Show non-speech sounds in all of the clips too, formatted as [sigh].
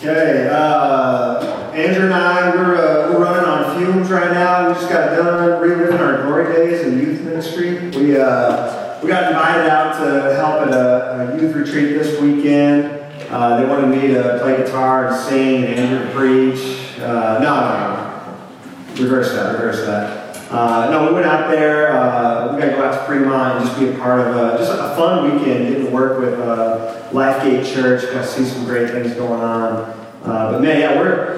Okay, uh, Andrew and I, we're, uh, we're running on fumes right now. We just got done reliving our glory days in youth ministry. We, uh, we got invited out to help at a, a youth retreat this weekend. Uh, they wanted me to play guitar and sing and Andrew to preach. Uh, no, no, no. Reverse that, reverse that. Uh, no, we went out there. Uh, we got to go out to Fremont and just be a part of a, just a fun weekend, getting to work with uh, Lifegate Church. Got to see some great things going on. Uh, but man, yeah, we're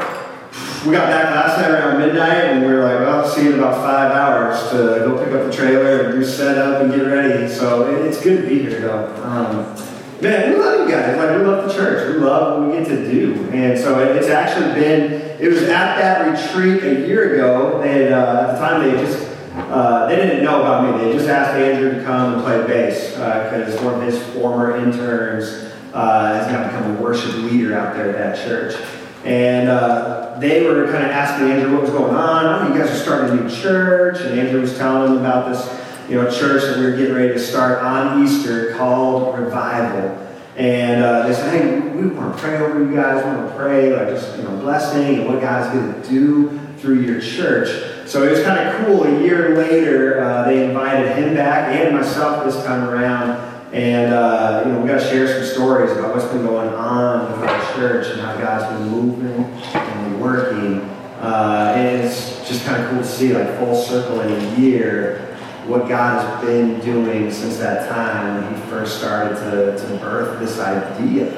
we got back last night around midnight, and we were like, well, see you in about five hours to go pick up the trailer and do setup and get ready. So it, it's good to be here, though. Um, man, we love you guys. Like we love the church. We love what we get to do, and so it's actually been. It was at that retreat a year ago. and uh, at the time they just uh, they didn't know about me. They just asked Andrew to come and play bass because uh, one of his former interns uh, has now become a worship leader out there at that church. And uh, they were kind of asking Andrew what was going on. Oh, you guys are starting a new church. And Andrew was telling them about this you know, church that we were getting ready to start on Easter called Revival. And uh, they said, hey, we want to pray over you guys. We want to pray, like, just, you know, blessing and what God's going to do through your church. So it was kind of cool. A year later, uh, they invited him back and myself this time around and uh, you know, we got to share some stories about what's been going on with our church and how God's been moving and working. Uh, and it's just kind of cool to see, like full circle in a year, what God has been doing since that time when He first started to, to birth this idea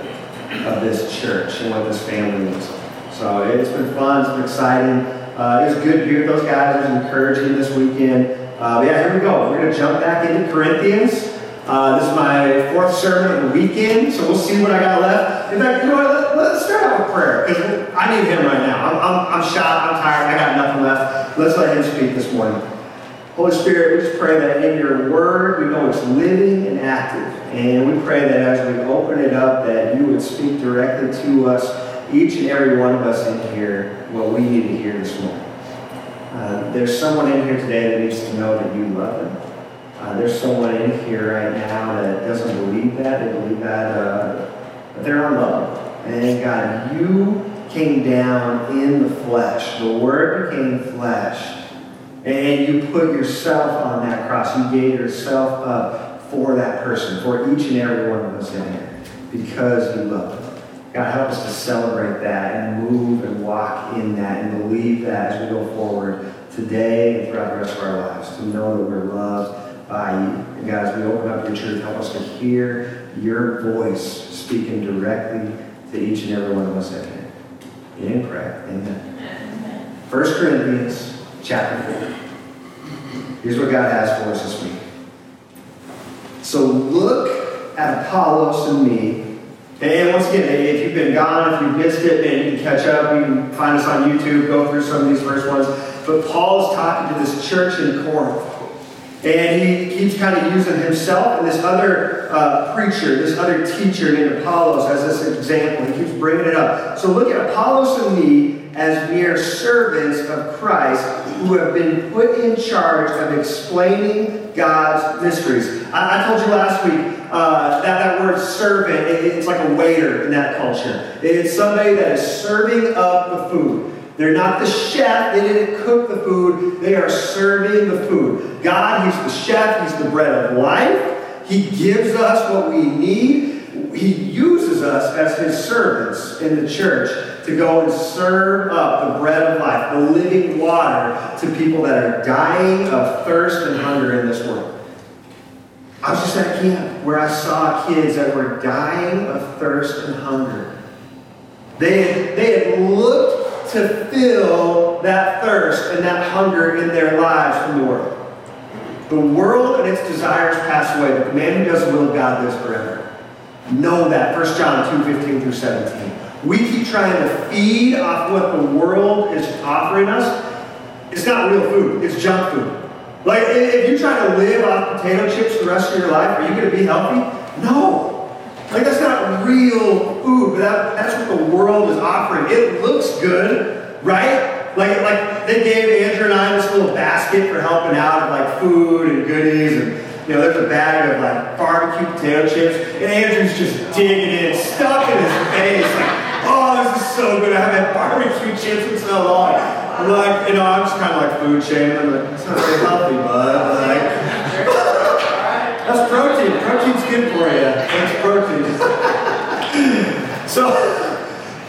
of this church and what this family is. So it's been fun. It's been exciting. Uh, it was good to be with those guys. It was encouraging this weekend. Uh, yeah, here we go. We're going to jump back into Corinthians. Uh, this is my fourth sermon of the weekend, so we'll see what I got left. In fact, you know what? Let, us start out with prayer because I need him right now. I'm, I'm, I'm shot. I'm tired. I got nothing left. Let's let him speak this morning. Holy Spirit, we just pray that in your word, we know it's living and active. And we pray that as we open it up, that you would speak directly to us, each and every one of us in here, what we need to hear this morning. Uh, there's someone in here today that needs to know that you love them uh, there's someone in here right now that doesn't believe that. They believe that, uh, they're unloved. And God, you came down in the flesh. The Word became flesh. And you put yourself on that cross. You gave yourself up for that person, for each and every one of us in here, because you love them. God, help us to celebrate that and move and walk in that and believe that as we go forward today and throughout the rest of our lives, to know that we're loved by you. And God, as we open up your truth, help us to hear your voice speaking directly to each and every one of us at hand. In prayer. Amen. 1 Corinthians chapter 4. Here's what God has for us this week. So look at Apollos and me. And once again, if you've been gone, if you've missed it, then you can catch up. You can find us on YouTube, go through some of these first ones. But Paul is talking to this church in Corinth. And he keeps kind of using himself and this other uh, preacher, this other teacher named Apollos as this example. He keeps bringing it up. So look at Apollos and me as mere servants of Christ who have been put in charge of explaining God's mysteries. I, I told you last week uh, that that word servant, it, it's like a waiter in that culture. It's somebody that is serving up the food. They're not the chef. They didn't cook the food. They are serving the food. God, He's the chef. He's the bread of life. He gives us what we need. He uses us as His servants in the church to go and serve up the bread of life, the living water to people that are dying of thirst and hunger in this world. I was just at camp where I saw kids that were dying of thirst and hunger. They had, they had looked to fill that thirst and that hunger in their lives from the world. The world and its desires pass away, but the man who does the will of God lives forever. Know that. 1 John 2 15 through 17. We keep trying to feed off what the world is offering us. It's not real food, it's junk food. Like, if you try to live off potato chips the rest of your life, are you going to be healthy? No. Like that's not real food, but that, that's what the world is offering. It looks good, right? Like, like they gave Andrew and I this little basket for helping out of like food and goodies and you know, there's a bag of like barbecue potato chips, and Andrew's just digging in, stuck in his face, like, oh, this is so good. I haven't had barbecue chips in so long. I'm like, you know, I'm just kind of like food shaming. I'm like, it's not very healthy, bud. Like, [laughs] that's protein. Protein's good for you. That's protein. [laughs] so,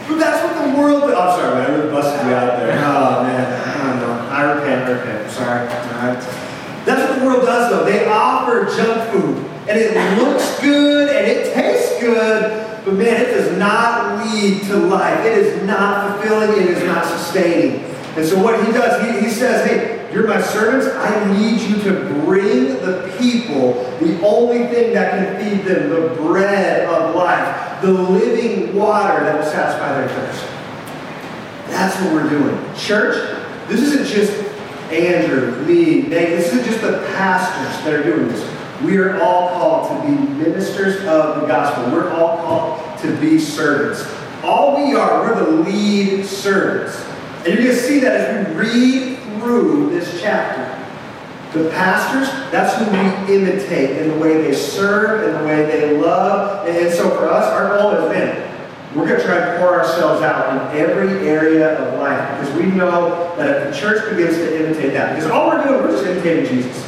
but that's what the world. Oh, I'm sorry, man. I really busted you out there. Oh man, I don't know. I repent. I repent. Sorry. That's what the world does, though. They offer junk food, and it looks good and it tastes good, but man, it does not lead to life. It is not fulfilling. It is not sustaining. And so what he does, he, he says, hey, you're my servants. I need you to bring the people the only thing that can feed them, the bread of life, the living water that will satisfy their thirst. That's what we're doing. Church, this isn't just Andrew, me, Nate. This isn't just the pastors that are doing this. We are all called to be ministers of the gospel. We're all called to be servants. All we are, we're the lead servants. And you're going to see that as we read through this chapter. The pastors, that's who we imitate in the way they serve, in the way they love. And so for us, our goal is, man, we're going to try to pour ourselves out in every area of life because we know that if the church begins to imitate that, because all we're doing, we're just imitating Jesus.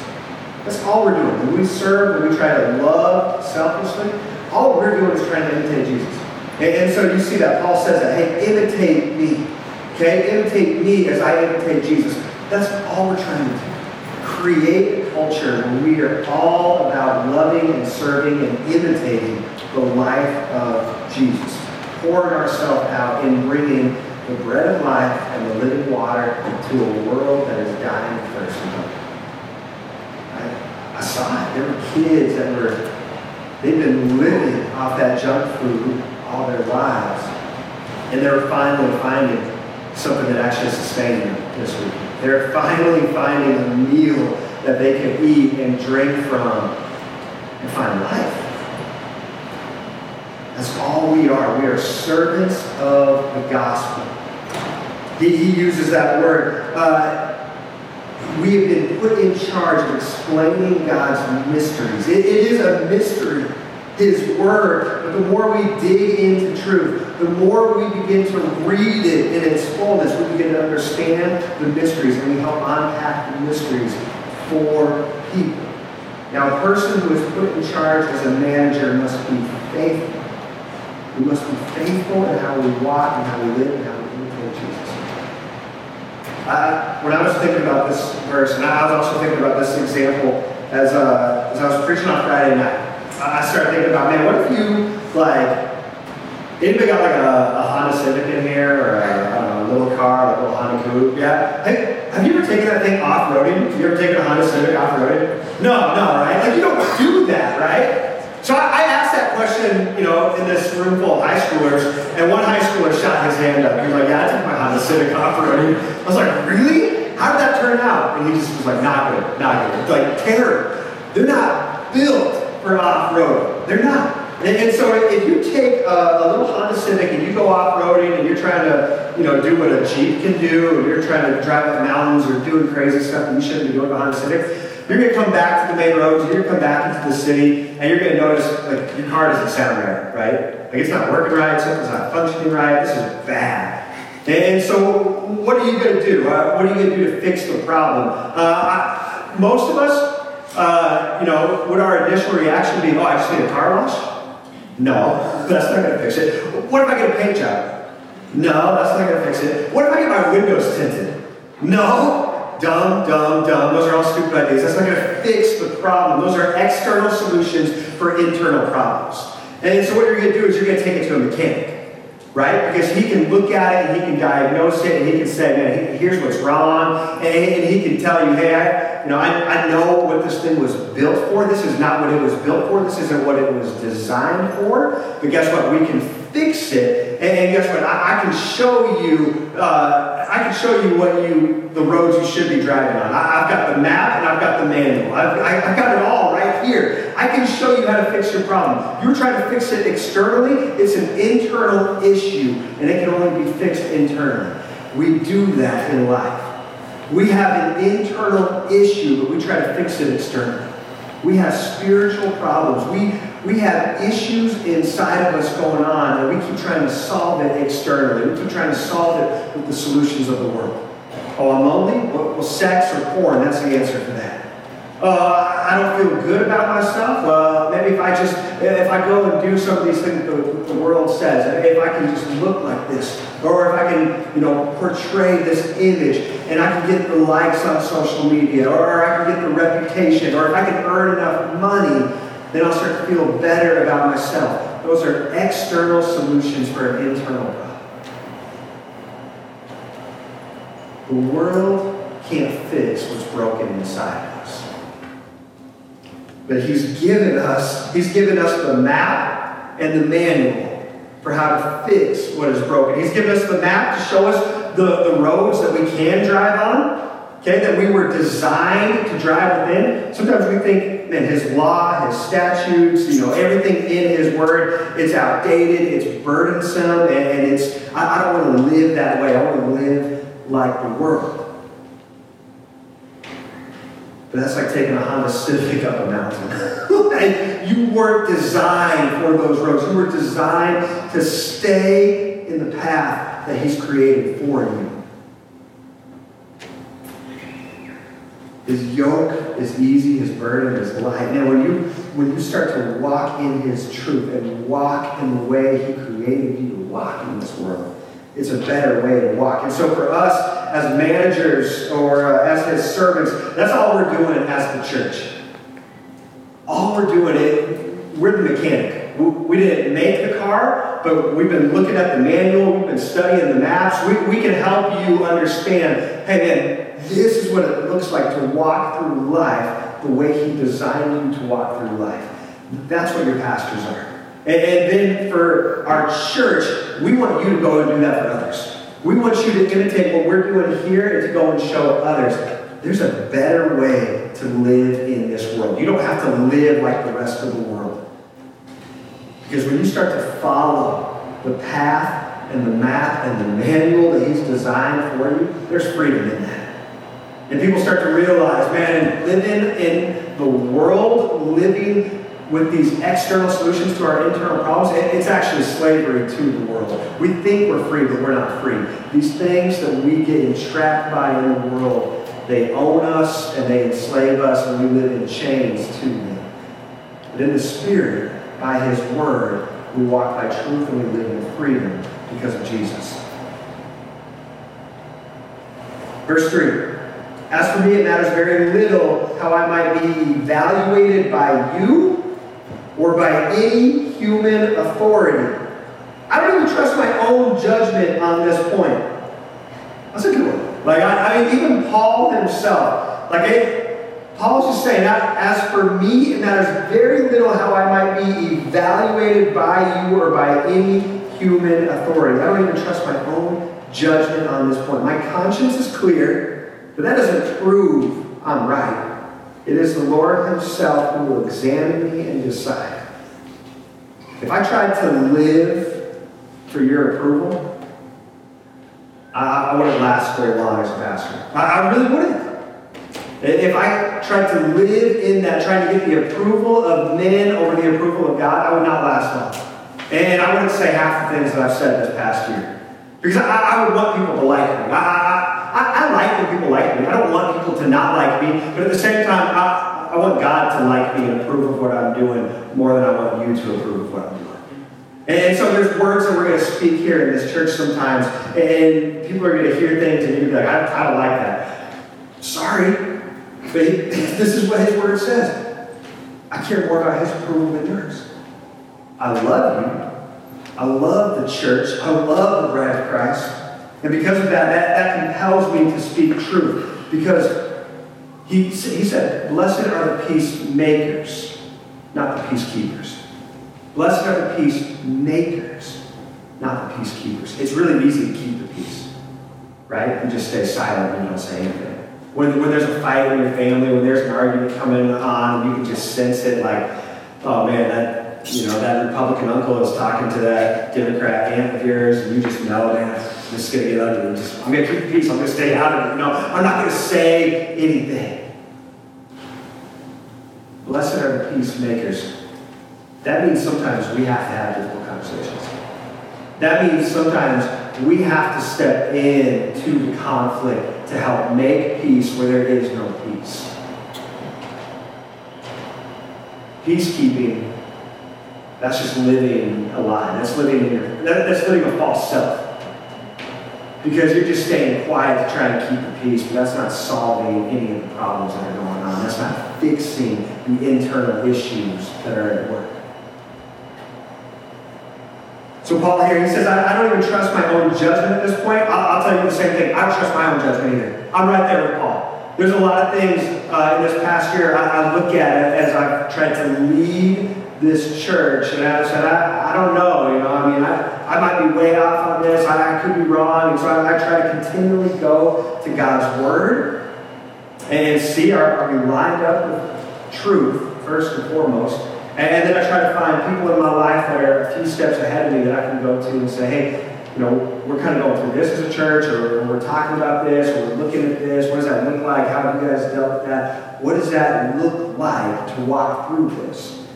That's all we're doing. When we serve, when we try to love selflessly, all we're doing is trying to imitate Jesus. And, and so you see that Paul says that, hey, imitate me. Okay? Imitate me as I imitate Jesus. That's all we're trying to do. Create a culture where we are all about loving and serving and imitating the life of Jesus pouring ourselves out in bringing the bread of life and the living water to a world that is dying thirst. I, I saw it. There were kids that were, they've been living off that junk food all their lives. And they're finally finding something that actually sustains them this week. They're finally finding a meal that they can eat and drink from and find life. That's all we are. We are servants of the gospel. He, he uses that word. Uh, we have been put in charge of explaining God's mysteries. it, it is a mystery, His Word. But the more we dig into truth, the more we begin to read it in its fullness, we begin to understand the mysteries and we help unpack the mysteries for people. Now, a person who is put in charge as a manager must be faithful we must be faithful in how we walk and how we live and how we imitate Jesus. when I was thinking about this verse, and I was also thinking about this example as, uh, as I was preaching on Friday night, I started thinking about, man, what if you, like, anybody got like a, a Honda Civic in here or a, a little car, like a little Honda Coupe? Yeah? Hey, have you ever taken that thing off-roading? Have you ever taken a Honda Civic off-roading? No, no, right? Like, you don't do that, right? So I, I, question, you know, in this room full of high schoolers, and one high schooler shot his hand up. He was like, yeah, I took my Honda Civic off-roading. I was like, really? How did that turn out? And he just was like, not good, not good. Like, terror. They're not built for off-road. They're not. And, and, so if you take a, a, little Honda Civic and you go off-roading and you're trying to, you know, do what a Jeep can do, and you're trying to drive up mountains or doing crazy stuff that you shouldn't be doing a Honda Civic, you're going to come back to the main roads, you're going to come back into the city, and you're going to notice, like, your car doesn't sound right, right? Like, it's not working right, something's not functioning right, this is bad. And so, what are you going to do? Uh, what are you going to do to fix the problem? Uh, I, most of us, uh, you know, would our initial reaction be, oh, I just need a car wash? No, [laughs] that's not going to fix it. What if I get a paint job? No, that's not going to fix it. What if I get my windows tinted? No, Dumb, dumb, dumb. Those are all stupid ideas. That's not going to fix the problem. Those are external solutions for internal problems. And so what you're going to do is you're going to take it to a mechanic, right? Because he can look at it and he can diagnose it and he can say, man, here's what's wrong. And, he can tell you, hey, I, you know, I, I know what this thing was built for. This is not what it was built for. This isn't what it was designed for. But guess what? We can fix it. And, and guess what? I, I, can show you. Uh, I can show you what you the roads you should be driving on. I, have got the map and I've got the manual. I've, I, have got it all right here. I can show you how to fix your problem. You're trying to fix it externally. It's an internal issue, and it can only be fixed internally. We do that in life. We have an internal issue, but we try to fix it externally. We have spiritual problems. We We have issues inside of us going on, and we keep trying to solve it externally. We keep trying to solve it with the solutions of the world. Oh, I'm lonely? Well, sex or porn, that's the answer for that. Uh, I don't feel good about myself. Uh, maybe if I just, if I go and do some of these things the, the world says, if I can just look like this, or if I can, you know, portray this image, and I can get the likes on social media, or I can get the reputation, or if I can earn enough money, then I'll start to feel better about myself. Those are external solutions for an internal problem. The world can't fix what's broken inside of us. But He's given us, He's given us the map and the manual for how to fix what is broken. He's given us the map to show us the, the roads that we can drive on. Okay, that we were designed to drive within. Sometimes we think, man, his law, his statutes, you know, everything in his word, it's outdated, it's burdensome, and, and it's, I, I don't want to live that way. I want to live like the world. But that's like taking a Honda Civic up a mountain. [laughs] you weren't designed for those roads. You were designed to stay in the path that He's created for you. His yoke is easy, his burden is light. Now, when you when you start to walk in his truth and walk in the way he created you to walk in this world, it's a better way to walk. And so for us as managers or uh, as his servants, that's all we're doing as the church. All we're doing is we're the mechanic. We didn't make the car, but we've been looking at the manual, we've been studying the maps. We, we can help you understand, hey man, this is what it looks like to walk through life the way he designed you to walk through life. That's what your pastors are. And, and then for our church, we want you to go and do that for others. We want you to imitate what we're doing here and to go and show others. There's a better way to live in this world. You don't have to live like the rest of the world. Because when you start to follow the path and the map and the manual that He's designed for you, there's freedom in that. And people start to realize, man, living in the world, living with these external solutions to our internal problems, it's actually slavery to the world. We think we're free, but we're not free. These things that we get entrapped by in the world, they own us and they enslave us, and we live in chains to them. But in the Spirit, by His Word, we walk by truth and we live in freedom because of Jesus. Verse 3. As for me, it matters very little how I might be evaluated by you or by any human authority. I don't even trust my own judgment on this point. That's a good one. Like, I, I mean, even Paul himself, like, Paul's just saying, as for me, it matters very little how I might be evaluated by you or by any human authority. I don't even trust my own judgment on this point. My conscience is clear, but that doesn't prove I'm right. It is the Lord Himself who will examine me and decide. If I tried to live for your approval, I, wouldn't last very long as a pastor. I really wouldn't. If I tried to live in that, trying to get the approval of men over the approval of God, I would not last long. And I wouldn't say half the things that I've said this past year. Because I, I would want people to like me. I, I, I, like when people like me. I don't want people to not like me, but at the same time, I, I want God to like me and approve of what I'm doing more than I want you to approve of what I'm doing. And so there's words that we're going to speak here in this church sometimes, and people are going to hear things and you're going to be like, I, I don't like that. Sorry, but this is what his word says. I care more about his approval than yours. I love you. I love the church. I love the bride of Christ. And because of that, that, that compels me to speak truth. Because he, he said, Blessed are the peacemakers, not the peacekeepers. Blessed are the peacemakers, not the peacekeepers. It's really easy to keep the peace, right? You just stay silent and don't say anything. When, when there's a fight in your family, when there's an argument coming on, you can just sense it like, oh man, that you know, that Republican uncle is talking to that Democrat aunt of yours, and you just know, man, this is to get ugly. Just, I'm to keep the peace. I'm to stay out of it. No, I'm not to say anything. Blessed are the peacemakers. that means sometimes we have to have difficult conversations. That means sometimes we have to step into the conflict to help make peace where there is no peace. Peacekeeping, that's just living a lie. That's living in your, that, that's living a false self. Because you're just staying quiet to try to keep the peace, but that's not solving any of the problems that are going on. That's not fixing the internal issues that are at work. So Paul here, he says, I, I, don't even trust my own judgment at this point. I'll, I'll, tell you the same thing. I don't trust my own judgment either. I'm right there with Paul. There's a lot of things uh, in this past year I, I, look at it as I've tried to lead this church, and I said, I, I don't know, you know, I mean, I, I might be way off on this, I, I could be wrong, and so I, I try to continually go to God's Word and see are, are we lined up with truth, first and foremost, and then I try to find people in my life that are a few steps ahead of me that I can go to and say, hey, you know, we're kind of going through this as a church, or we're talking about this, or we're looking at this. What does that look like? How have you guys dealt with that? What does that look like to walk through this?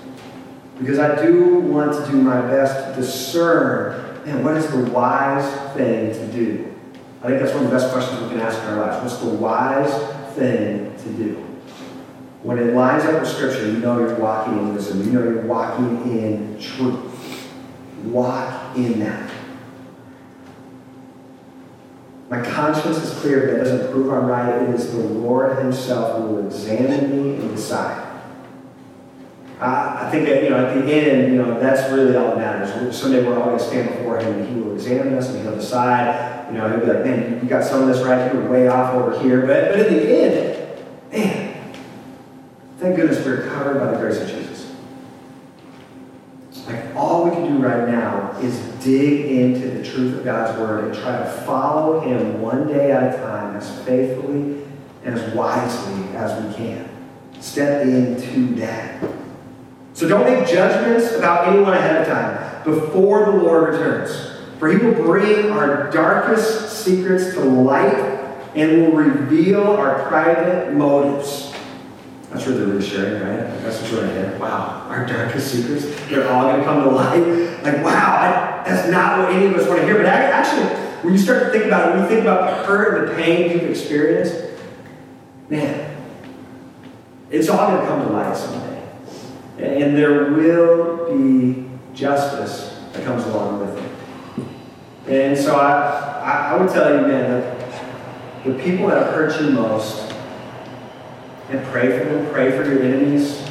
Because I do want to do my best to discern, man, what is the wise thing to do? I think that's one of the best questions we can ask in our lives. What's the wise thing to do? When it lines up with Scripture, you know you're walking in wisdom. You know you're walking in truth. Walk in that. My conscience is clear, but that doesn't prove I'm right. It is the Lord Himself who will examine me and decide. I, I think that, you know, at the end, you know, that's really all that matters. Someday we're all going to stand before Him and He will examine us and He'll decide. You know, He'll be like, man, you got some of this right here, way off over here. But, but in the end, man, Thank goodness we're covered by the grace of Jesus. Like all we can do right now is dig into the truth of God's word and try to follow Him one day at a time as faithfully and as wisely as we can. Step into that. So don't make judgments about anyone ahead of time before the Lord returns. For he will bring our darkest secrets to light and will reveal our private motives. That's really reassuring, right? That's what you're right Wow, our darkest secrets, they're all going to come to light. Like, wow, I, that's not what any of us want to hear. But actually, when you start to think about it, when you think about the hurt and the pain you've experienced, man, it's all going to come to light someday. And there will be justice that comes along with it. And so I, I, I would tell you, man, the people that hurt you most and pray for them, pray for your enemies.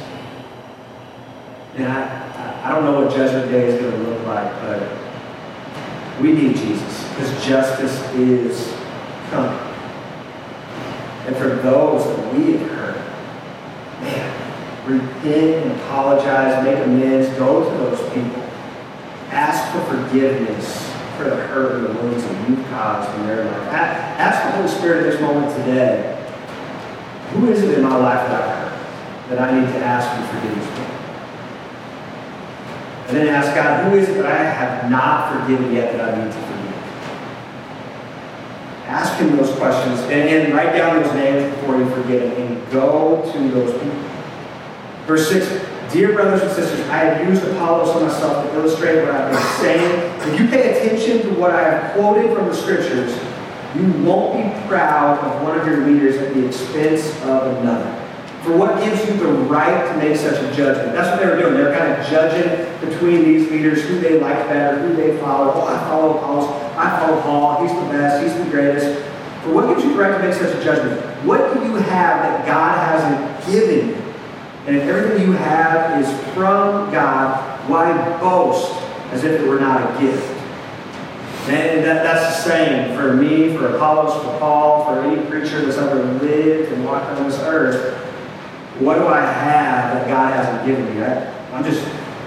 And I, I don't know what Judgment Day is going to look like, but we need Jesus because justice is coming. And for those that we have hurt, man, repent and apologize, make amends, go to those people. Ask for forgiveness for the hurt and the wounds that you've caused in their life. Ask the Holy Spirit at this moment today who is it in my life that I've hurt that I need to ask you forgiveness for? And then ask God, who is it that I have not forgiven yet that I need to forgive? Ask him those questions and, and write down those names before you forget them and go to those people. Verse 6 Dear brothers and sisters, I have used Apollos on myself to illustrate what I've been saying. If you pay attention to what I have quoted from the scriptures, you won't be proud of one of your leaders at the expense of another. For what gives you the right to make such a judgment? That's what they were doing. They were kind of judging between these leaders, who they like better, who they followed. Oh, I follow Paul. I follow Paul. He's the best. He's the greatest. For what gives you the right to make such a judgment? What do you have that God hasn't given you? And if everything you have is from God, why boast as if it were not a gift? And that, that's the same for me, for Apollos, for Paul, for any preacher that's ever lived and walked on this earth. What do I have that God hasn't given me? I, I'm just,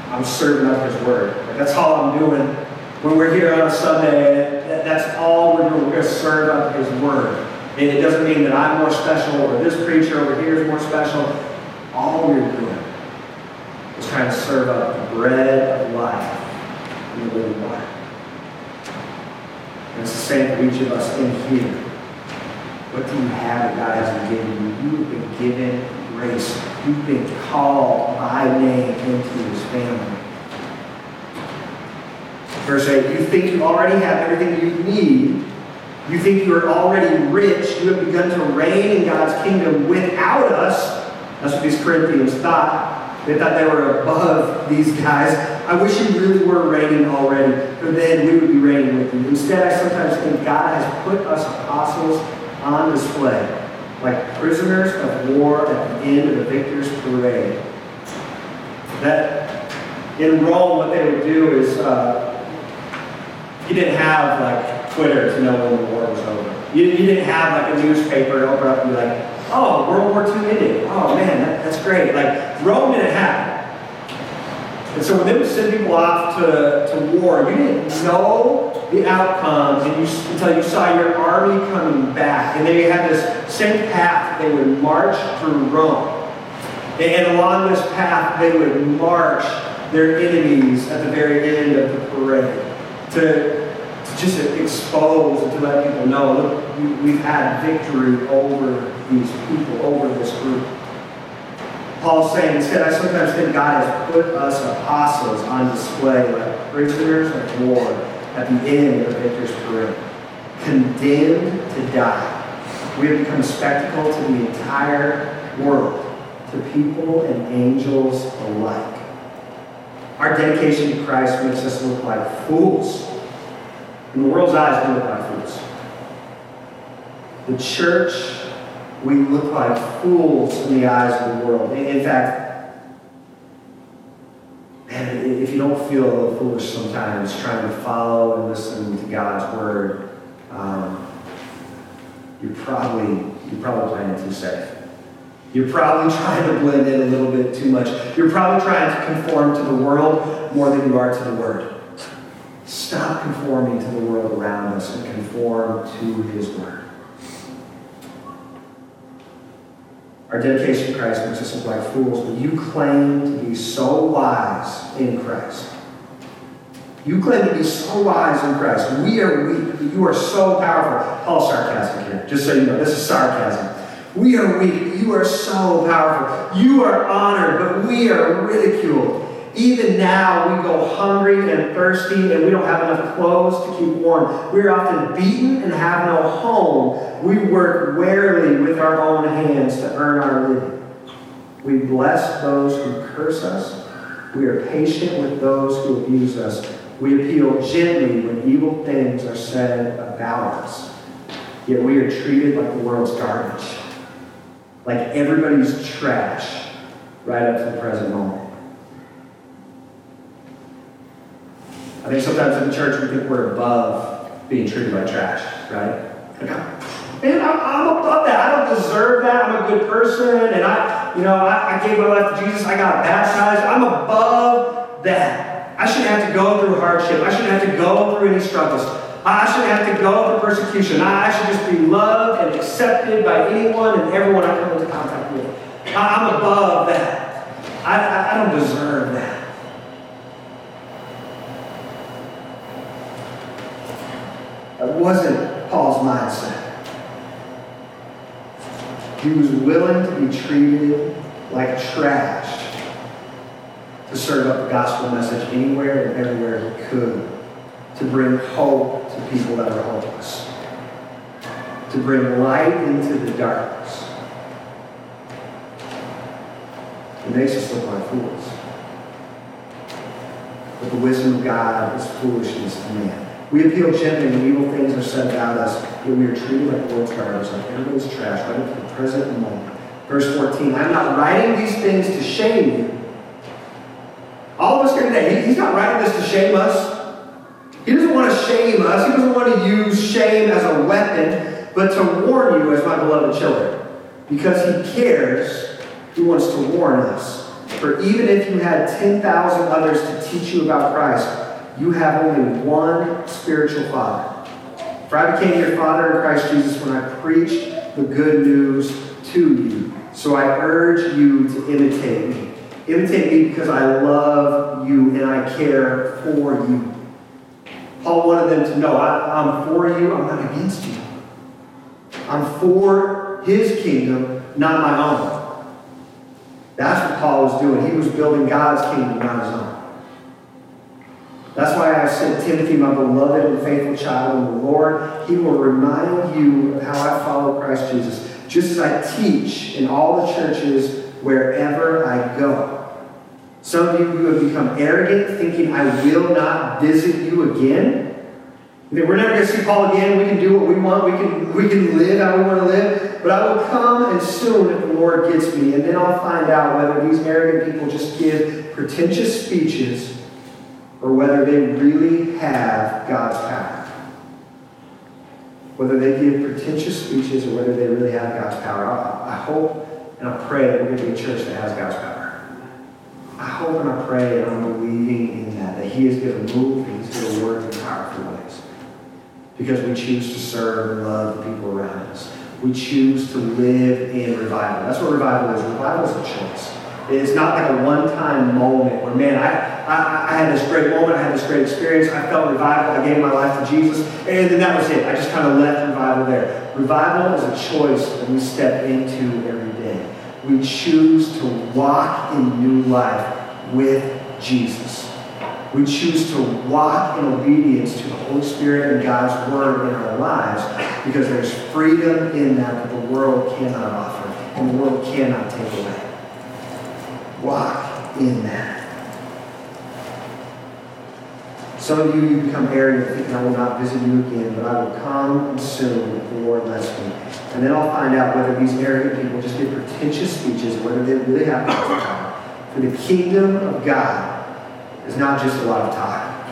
I'm serving up His Word. that's all I'm doing. When we're here on a Sunday, that's all we're doing. We're going to serve up His Word. And it doesn't mean that I'm more special or this preacher over here is more special. All we're doing is trying to serve up the bread of life in the living water. That's the same for each of us in here. What do you have that God hasn't given you? You have been given grace. You've been called by name into his family. Verse 8, you think you already have everything you need. You think you are already rich. You have begun to reign in God's kingdom without us. That's what these Corinthians thought. They thought they were above these guys. I wish you really were reigning already, for then we would be reigning with you. Instead, I sometimes think God has put us apostles on display like prisoners of war at the end of the victor's parade. That in Rome, what they would do is uh, you didn't have like Twitter to know when the war was over. You, you didn't have like a newspaper to open up and be like, oh, World War II ended. Oh man, that, that's great. Like Rome didn't it. And so when they would send people off to, to war, you didn't know the outcomes and you, until you saw your army coming back. And they had this same path they would march through Rome. And along this path, they would march their enemies at the very end of the parade to, to just expose and to let people know, look, we, we've had victory over these people, over this group. Paul's saying, instead, I sometimes think God has put us apostles on display like prisoners of war at the end of victor's parade, condemned to die. We have become a spectacle to the entire world, to people and angels alike. Our dedication to Christ makes us look like fools. In the world's eyes, we look like fools. The church, we look like fools in the eyes of the world. In fact, man, if you don't feel a little foolish sometimes trying to follow and listen to God's word, um, you're probably you're probably playing too safe. You're probably trying to blend in a little bit too much. You're probably trying to conform to the world more than you are to the Word. Stop conforming to the world around us and conform to His Word. Our dedication to Christ makes us look like fools, but you claim to be so wise in Christ. You claim to be so wise in Christ. We are weak, you are so powerful. All sarcasm here, just so you know. This is sarcasm. We are weak. You are so powerful. You are honored, but we are ridiculed. Even now, we go hungry and thirsty, and we don't have enough clothes to keep warm. We are often beaten and have no home. We work warily with our own hands to earn our living. We bless those who curse us. We are patient with those who abuse us. We appeal gently when evil things are said about us. Yet we are treated like the world's garbage like everybody's trash right up to the present moment. I think sometimes in the church we think we're above being treated like trash, right? Man, I'm, above that. I don't deserve that. I'm a good person, and I, you know, I, I gave my life to Jesus. I got baptized. I'm above that. I shouldn't have to go through hardship. I shouldn't have to go through any struggles. I shouldn't have to go through persecution. I should just be loved and accepted by anyone and everyone I come into contact with. I'm above that. I, I, I don't deserve that. That wasn't Paul's mindset. He was willing to be treated like trash to serve up the gospel message anywhere and everywhere he could to bring hope to people that are hopeless, to bring light into the darkness. It makes us look like fools. But the wisdom of God is foolishness to man. We appeal gently when evil things are said about us, yet we are treated like world's garbage, like everybody's trash, right up to the present moment. Verse 14, I'm not writing these things to shame you. All of us here today, he's not writing this to shame us. He doesn't want to shame us. He doesn't want to use shame as a weapon, but to warn you as my beloved children. Because he cares, he wants to warn us. For even if you had 10,000 others to teach you about Christ, you have only one spiritual father. For I became your father in Christ Jesus when I preached the good news to you. So I urge you to imitate me. Imitate me because I love you and I care for you. Paul wanted them to know I, am for you, I'm not against you. I'm for his kingdom, not my own. That's what Paul was doing. He was building God's kingdom, not his own. That's why I said, Timothy, my beloved and faithful child in the Lord, he will remind you of how I follow Christ Jesus, just as I teach in all the churches wherever I go. Some of you who have become arrogant, thinking, I will not visit you again. We're never going to see Paul again. We can do what we want. We can, we can live how we want to live. But I will come and soon if the Lord gets me. And then I'll find out whether these arrogant people just give pretentious speeches or whether they really have God's power. Whether they give pretentious speeches or whether they really have God's power. I, hope and I pray that we're going to be a church that has God's power. I hope and I pray and I'm believing in that, that He is going to move and He's going to work in powerful ways. Because we choose to serve and love the people around us. We choose to live in revival. That's what revival is. Revival is a choice. It's not like a one-time moment where, man, I, I, I, had this great moment, I had this great experience, I felt revival, I gave my life to Jesus, and then that was it. I just kind of left revival there. Revival is a choice that we step into every day. We choose to walk in new life with Jesus. We choose to walk in obedience to the Holy Spirit and God's Word in our lives because there's freedom in that that the world cannot offer and the world cannot take away walk in that. Some of you, you become arrogant, thinking, I will not visit you again, but I will come soon if the Lord lets me. And then I'll find out whether these arrogant people just give pretentious speeches, or whether they really have power. For the kingdom of God is not just a lot of talk.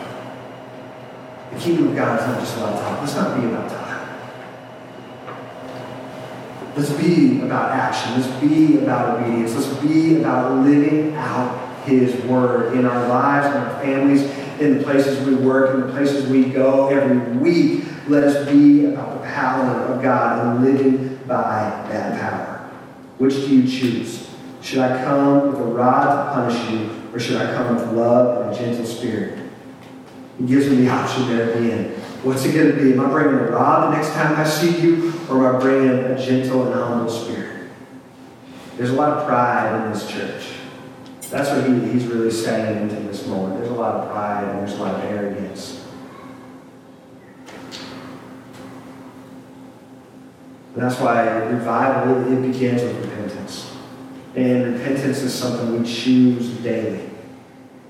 The kingdom of God is not just a lot of talk. Let's not be about talk. Let's be about action. Let's be about obedience. Let's be about living out His Word in our lives, in our families, in the places we work, in the places we go every week. Let us be about the power of God and living by that power. Which do you choose? Should I come with a rod to punish you, or should I come with love and a gentle spirit? He gives me the option there at the end. What's it going to be? Am I bringing a rod the next time I see you, or am I bringing a gentle and humble spirit? There's a lot of pride in this church. That's what he, he's really saying into this moment. There's a lot of pride and there's a lot of arrogance. And that's why revival, it begins with repentance. And repentance is something we choose daily.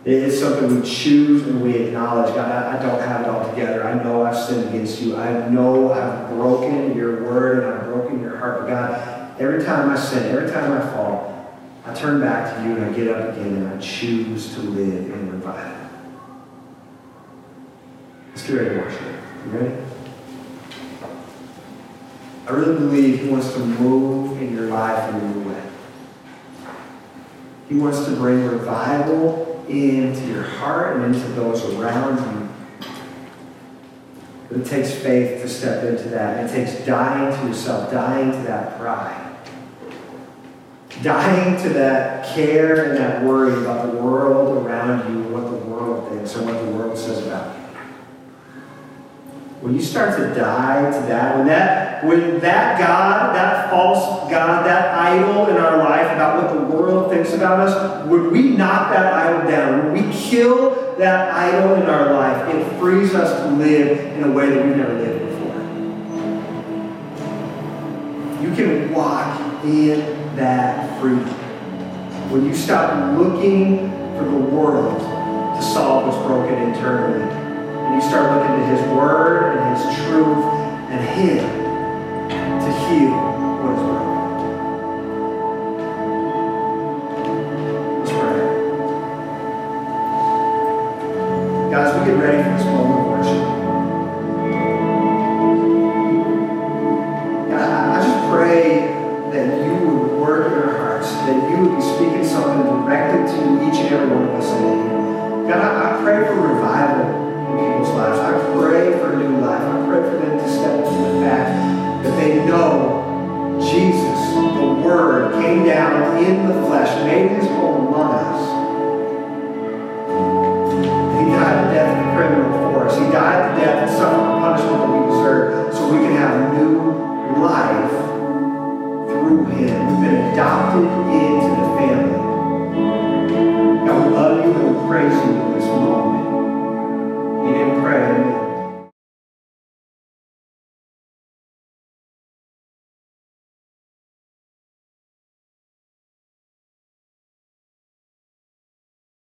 It's something we choose and we acknowledge. God, I, I don't have it all together. I know I've sinned against you. I know I've broken your word and I've broken your heart. But God, every time I sin, every time I fall, I turn back to you and I get up again and I choose to live in revival. Let's get ready to worship. You ready? I really believe He wants to move in your life in a new way. He wants to bring revival into your heart and into those around you. But it takes faith to step into that. It takes dying to yourself, dying to that pride. Dying to that care and that worry about the world around you and what the world thinks and what the world says about you. When you start to die to that, when that, when that God, that false God, that idol in our life about what the world thinks about us, when we knock that idol down, when we kill that idol in our life, it frees us to live in a way that we've never lived before. You can walk in that freedom. When you stop looking for the world to solve what's broken internally and you start looking to His Word and His truth and Him to heal what is broken.